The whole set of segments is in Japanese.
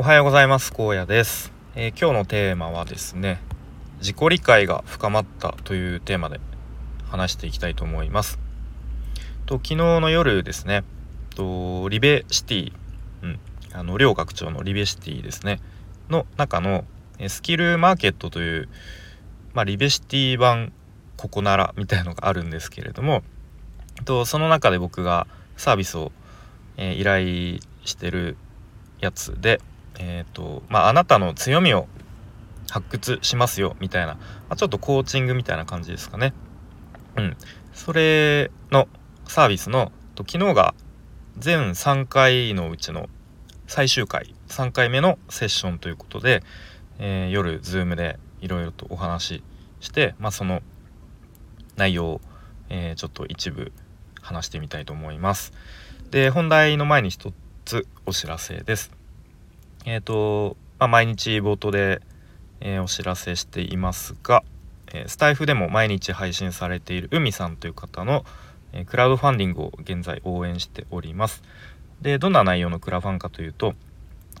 おはようございます。高野です、えー、今日のテーマはですね自己理解が深まったというテーマで話していきたいと思います。と昨日の夜ですねとリベシティ、うん、あの両学長のリベシティですねの中のスキルマーケットという、まあ、リベシティ版ここならみたいのがあるんですけれどもとその中で僕がサービスを、えー、依頼してるやつでえっ、ー、とまああなたの強みを発掘しますよみたいな、まあ、ちょっとコーチングみたいな感じですかね。うん。それのサービスのと昨日が全3回のうちの最終回3回目のセッションということで、えー、夜 Zoom でいろいろとお話しして、まあ、その内容を、えー、ちょっと一部話してみたいと思います。で本題の前に一つお知らせです。えっ、ー、と、まあ、毎日冒頭で、えー、お知らせしていますが、え、スタイフでも毎日配信されている海さんという方の、えクラウドファンディングを現在応援しております。で、どんな内容のクラファンかというと、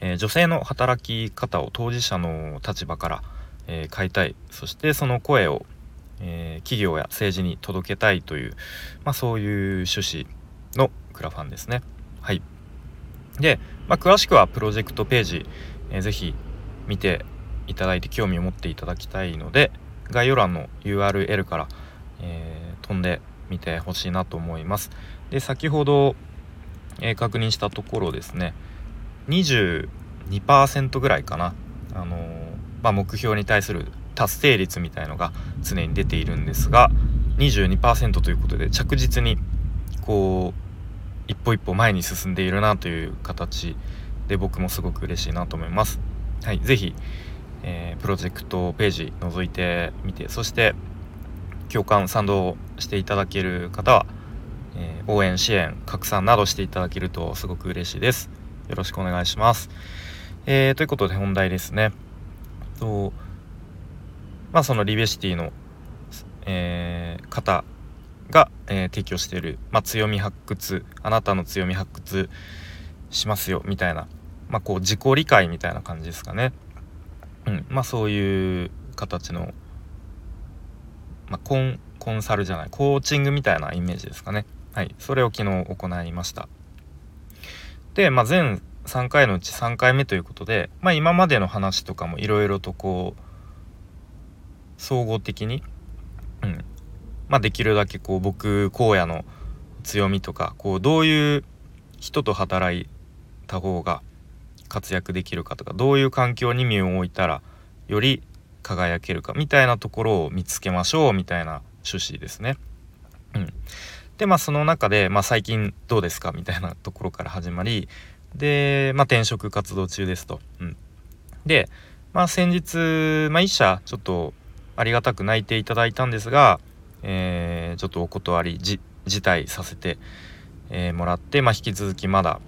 え女性の働き方を当事者の立場から、え変えたい、そしてその声を、え企業や政治に届けたいという、まあ、そういう趣旨のクラファンですね。はい。で、まあ、詳しくはプロジェクトページ、えー、ぜひ見ていただいて興味を持っていただきたいので概要欄の URL から、えー、飛んでみてほしいなと思います。で先ほど、えー、確認したところですね22%ぐらいかな、あのー、まあ、目標に対する達成率みたいのが常に出ているんですが22%ということで着実にこう一歩一歩前に進んでいるなという形で僕もすごく嬉しいなと思います。はい、ぜひ、えー、プロジェクトページ覗いてみてそして共感賛同していただける方は、えー、応援支援拡散などしていただけるとすごく嬉しいです。よろしくお願いします。えー、ということで本題ですね。とまあそのリベシティの、えー、方が、えー、提供している、まあ、強み発掘あなたの強み発掘しますよみたいな、まあ、こう自己理解みたいな感じですかね。うんまあ、そういう形の、まあ、コンコンサルじゃないコーチングみたいなイメージですかね。はい、それを昨日行いました。で、まあ、全3回のうち3回目ということで、まあ、今までの話とかもいろいろとこう総合的に、うん、まあ、できるだけこう僕荒野の強みとかこうどういう人と働いた方が活躍できるかとかどういう環境に身を置いたらより輝けるかみたいなところを見つけましょうみたいな趣旨ですね。うん、でまあその中で、まあ、最近どうですかみたいなところから始まりで、まあ、転職活動中ですと。うん、で、まあ、先日、まあ、1社ちょっとありがたく泣いていただいたんですがえー、ちょっとお断り辞退させて、えー、もらって、まあ、引き続きまだ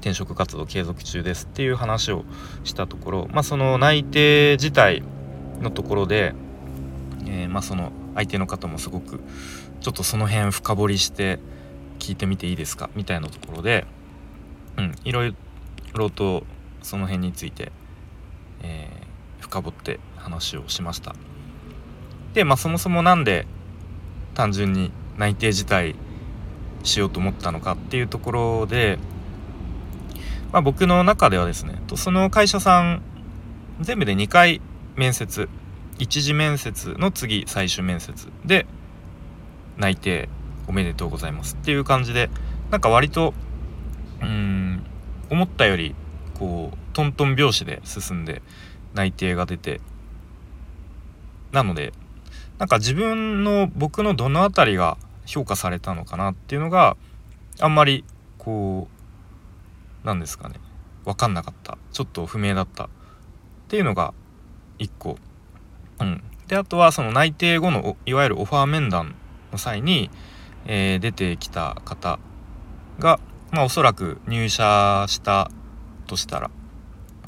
転職活動継続中ですっていう話をしたところ、まあ、その内定自体のところで、えー、まあ、その相手の方もすごくちょっとその辺深掘りして聞いてみていいですかみたいなところで、うん、いろいろとその辺について、え、深掘って話をしました。で、まあ、そもそも何で単純に内定自体しようと思ったのかっていうところで、まあ、僕の中ではですねとその会社さん全部で2回面接一次面接の次最終面接で内定おめでとうございますっていう感じでなんか割とうん思ったよりこうトントン拍子で進んで内定が出てなのでなんか自分の僕のどの辺りが評価されたのかなっていうのがあんまりこうなんですかね。分かんなかった。ちょっと不明だったっていうのが1個。うん、であとはその内定後のいわゆるオファー面談の際に、えー、出てきた方が、まあ、おそらく入社したとしたら、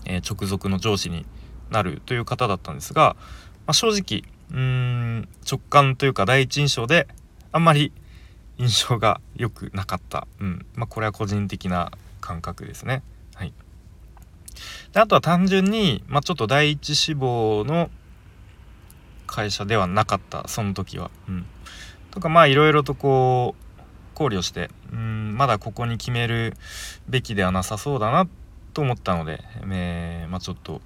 えー、直属の上司になるという方だったんですが、まあ、正直うーん直感というか第一印象であんまり印象が良くなかった、うん。まあ、これは個人的な感覚ですね。はい。であとは単純に、まあ、ちょっと第一志望の会社ではなかった。その時は。うん、とかまあいろいろとこう考慮して。うん。まだここに決めるべきではなさそうだなと思ったので、えー、まあ、ちょっと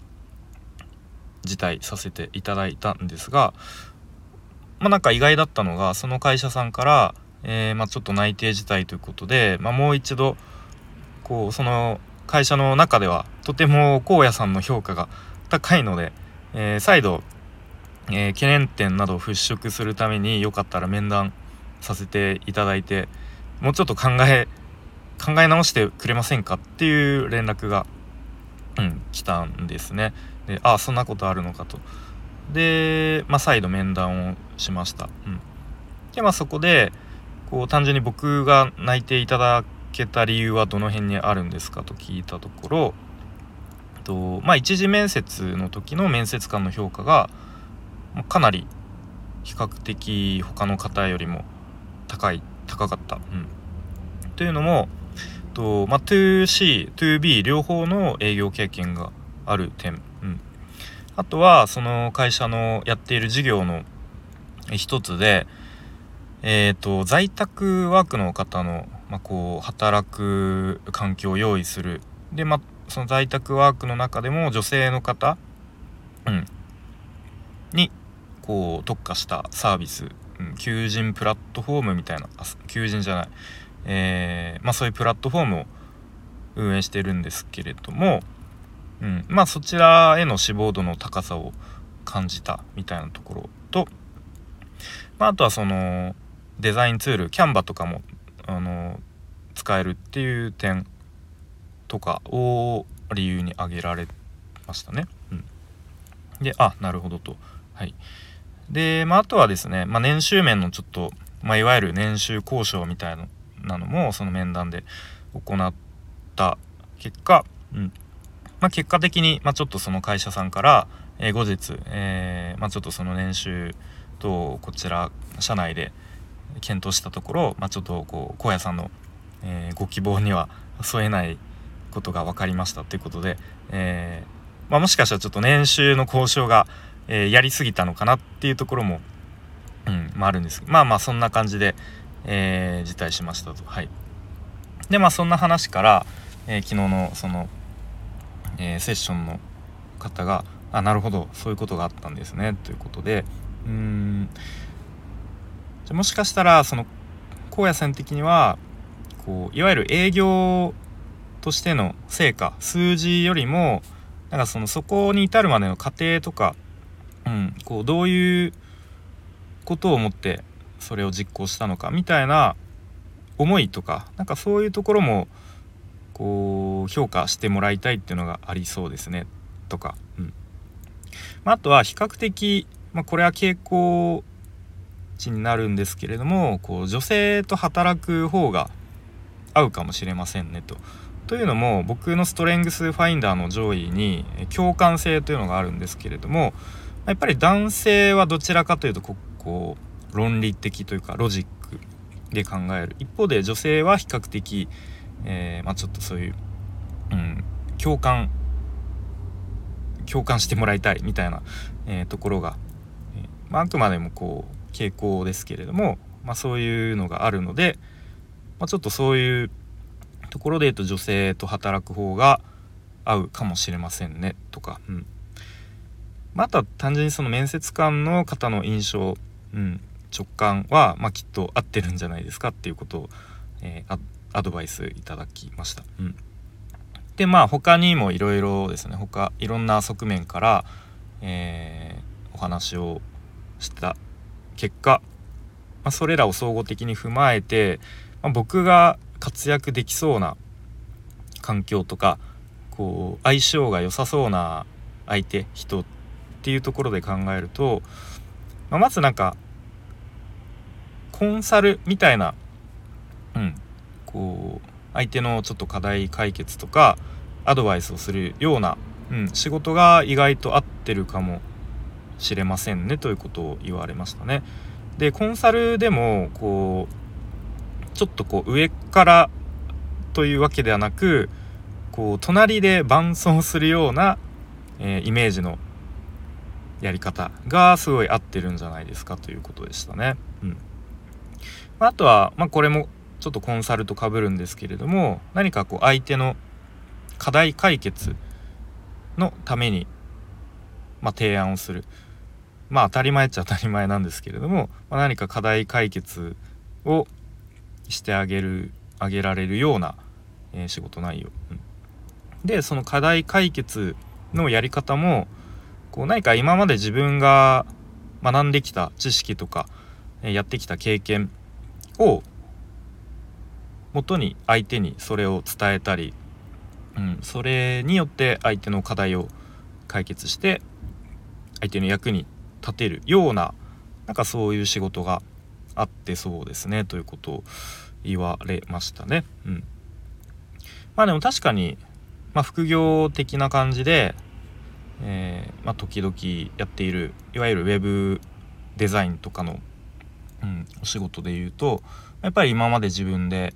辞退させていただいたんですが、まあ、なんか意外だったのがその会社さんから、えー、まあ、ちょっと内定辞退ということで、まもう一度こうその会社の中ではとても荒野さんの評価が高いので、えー、再度、えー、懸念点などを払拭するためによかったら面談させていただいてもうちょっと考え考え直してくれませんかっていう連絡が、うん、来たんですね。でああそんなことあるのかと。で、まあ、再度面談をしました。うん、でまあそこでこう単純に僕が泣いていただけた理由はどの辺にあるんですかと聞いたところとまあ一次面接の時の面接官の評価がかなり比較的他の方よりも高い高かった。うん、というのもと、まあ、2C、2B 両方の営業経験がある点、あとはその会社のやっている事業の一つで、えーと、在宅ワークの方の、まあ、こう働く環境を用意する。で、まあ、その在宅ワークの中でも女性の方、うん、にこう特化したサービス、うん、求人プラットフォームみたいな求人じゃない。えー、まあ、そういうプラットフォームを運営してるんですけれども、うん、まあそちらへの志望度の高さを感じたみたいなところと、まあ、あとはそのデザインツールキャンバとかもあの使えるっていう点とかを理由に挙げられましたね。うん、であなるほどと。はい、で、まあ、あとはですね、まあ、年収面のちょっと、まあ、いわゆる年収交渉みたいなのもその面談で行った結果、うんまあ、結果的に、まあ、ちょっとその会社さんから、えー、後日、えー、まあ、ちょっとその年収とこちら社内で検討したところ、ま、ちょっとこう荒野さんの、え、ご希望には添えないことが分かりましたということで、えま、もしかしたらちょっと年収の交渉が、えやりすぎたのかなっていうところも、うんまあ、あるんですまあまあそんな感じで、えー、辞退しましたと。はい、でまあそんな話から、えー、昨日のその、えー、セッションの方が「あなるほどそういうことがあったんですね」ということで。うん。じゃもしかしたらその荒野さん的にはこういわゆる営業としての成果数字よりもなんかそのそこに至るまでの過程とか、うん、こうどういうことを思ってそれを実行したのかみたいな思いとかなんかそういうところもこう評価してもらいたいっていうのがありそうですね。とか、うん。まあ、あとは比較的、まあ、これは傾向値になるんですけれどもこう女性と働く方が合うかもしれませんねと。というのも僕のストレングスファインダーの上位に共感性というのがあるんですけれどもやっぱり男性はどちらかというとこう論理的というかロジックで考える。一方で女性は比較的、えー、まあ、ちょっとそういう、うん、共感共感してもらいたいみたいな、えー、ところが、え、まあ、あくまでもこう傾向ですけれども、まあ、そういうのがあるので、まあ、ちょっとそういうところで言うと女性と働く方が合うかもしれませんねとか、うん。まあ、あとは単純にその面接官の方の印象、うん、直感は、まあ、きっと合ってるんじゃないですかっていうことを、えー、アドバイスいただきました。うん、でまあ他にもいろいろですね他いろんな側面から、えー、お話をした結果、まあ、それらを総合的に踏まえて、まあ、僕が活躍できそうな環境とかこう相性が良さそうな相手人っていうところで考えると、まあ、まずなんかコンサルみたいな、うん、こう相手のちょっと課題解決とかアドバイスをするような、うん、仕事が意外と合ってるかもしれませんねということを言われましたね。でコンサルでもこうちょっとこう上からというわけではなくこう隣で伴奏するような、えー、イメージのやり方がすごい合ってるんじゃないですかということでしたね。うんあとは、まあ、これもちょっとコンサルとかぶるんですけれども何かこう相手の課題解決のために、まあ、提案をする。まあ当たり前っちゃ当たり前なんですけれども、まあ、何か課題解決をしてあげるあげられるような、えー、仕事内容、うん、でその課題解決のやり方もこう何か今まで自分が学んできた知識とか、えー、やってきた経験を元に相手にそれを伝えたり、うん、それによって相手の課題を解決して相手の役に立てるようななんかそういう仕事があってそうですねということを言われましたね。うん、まあでも確かに、まあ、副業的な感じで、えー、まあ、時々やっているいわゆるウェブデザインとかのうん、お仕事で言うとやっぱり今まで自分で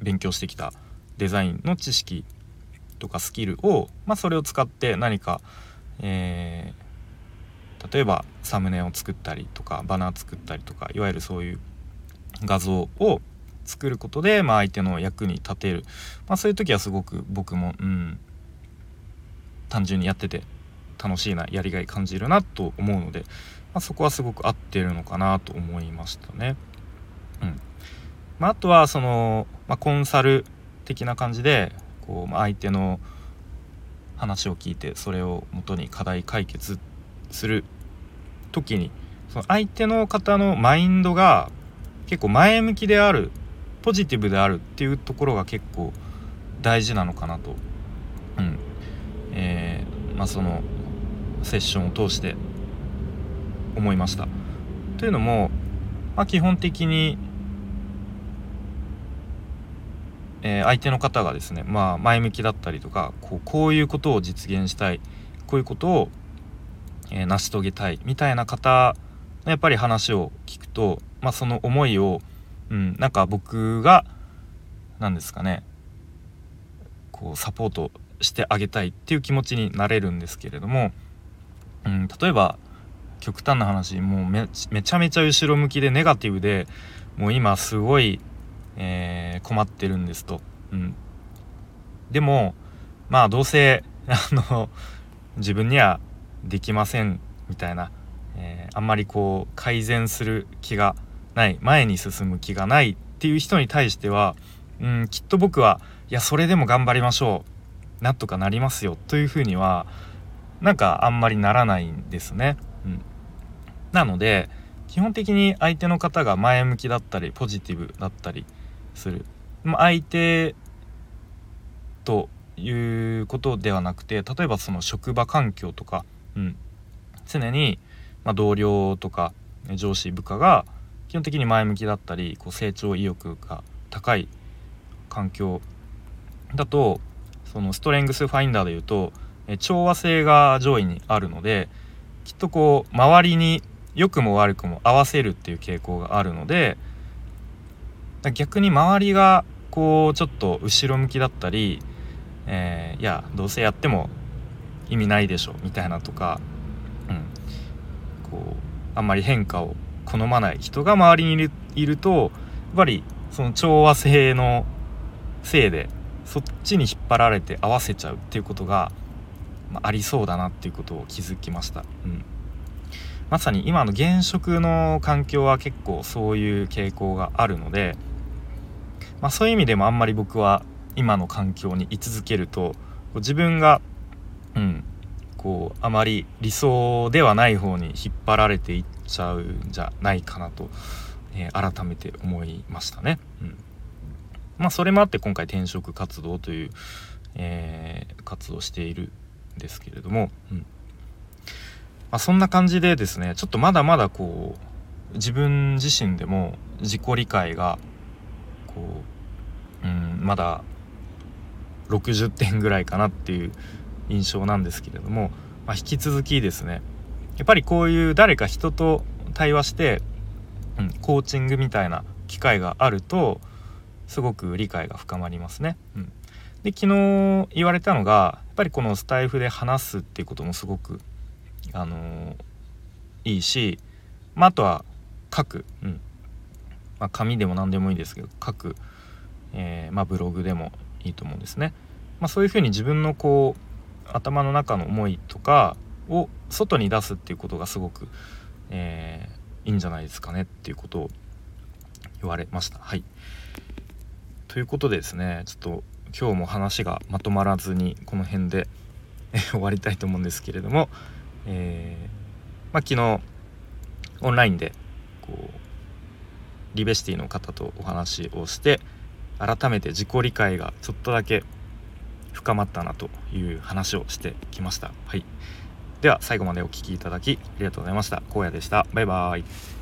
勉強してきたデザインの知識とかスキルを、まあ、それを使って何か、えー、例えばサムネを作ったりとかバナー作ったりとかいわゆるそういう画像を作ることで、まあ、相手の役に立てる、まあ、そういう時はすごく僕も、うん、単純にやってて楽しいなやりがい感じるなと思うので、まあ、そこはすごく合ってるのかなと思いましたね。うんまあ、あとはその、まあ、コンサル的な感じでこう、ま、相手の話を聞いてそれをもとに課題解決する時にその相手の方のマインドが結構前向きであるポジティブであるっていうところが結構大事なのかなと、うんえーまあ、そのセッションを通して思いました。というのも、まあ、基本的に、えー、相手の方がですね、まあ、前向きだったりとかこうこういうことを実現したいこういうことを、えー、成し遂げたいみたいな方のやっぱり話を聞くと、まあ、その思いを、うん、なんか僕が何ですかねこうサポートしてあげたいっていう気持ちになれるんですけれども、うん、例えば極端な話もうめちゃめちゃ後ろ向きでネガティブでもう今すごい、えー、困ってるんですと。うん、でもまあどうせ あの自分にはできませんみたいな、えー、あんまりこう改善する気がない前に進む気がないっていう人に対しては、うん、きっと僕はいやそれでも頑張りましょうなんとかなりますよというふうにはなんかあんまりならないんですね。うん、なので基本的に相手の方が前向きだったりポジティブだったりする、まあ、相手ということではなくて例えばその職場環境とか、うん、常に、まあ、同僚とか上司部下が基本的に前向きだったりこう成長意欲が高い環境だとそのストレングスファインダーでいうと調和性が上位にあるのできっとこう周りに良くも悪くも合わせるっていう傾向があるので逆に周りがこうちょっと後ろ向きだったり、えー、いやどうせやっても意味ないでしょみたいなとか、うん、こうあんまり変化を好まない人が周りにいるいるとやっぱりその調和性のせいでそっちに引っ張られて合わせちゃうっていうことがまあ、りそうだなっていうことを気づきました。うんまさに今の現職の環境は結構そういう傾向があるので、まあ、そういう意味でもあんまり僕は今の環境に居続けると自分が、うん、こうあまり理想ではない方に引っ張られていっちゃうんじゃないかなと、えー、改めて思いましたね。うんまあ、それもあって今回転職活動という、えー、活動しているんですけれども、うんまあ、そんな感じでですねちょっとまだまだこう自分自身でも自己理解がこう、うん、まだ60点ぐらいかなっていう印象なんですけれども、まあ、引き続きですねやっぱりこういう誰か人と対話して、うん、コーチングみたいな機会があるとすごく理解が深まりますね。うん、で昨日言われたのがやっぱりこのスタイフで話すっていうこともすごくあのー、いいし、まあ、あとは書く、うん。まあ、紙でも何でもいいですけど書く、えー、まあ、ブログでもいいと思うんですね。まあ、そういうふうに自分のこう頭の中の思いとかを外に出すっていうことがすごく、えー、いいんじゃないですかねっていうことを言われました。はいということでですねちょっと今日も話がまとまらずにこの辺で終わりたいと思うんですけれども、えー、まあ、昨日オンラインでこうリベシティの方とお話をして改めて自己理解がちょっとだけ深まったなという話をしてきました。はい、では最後までお聴きいただきありがとうございました。荒野でした。バイバーイ。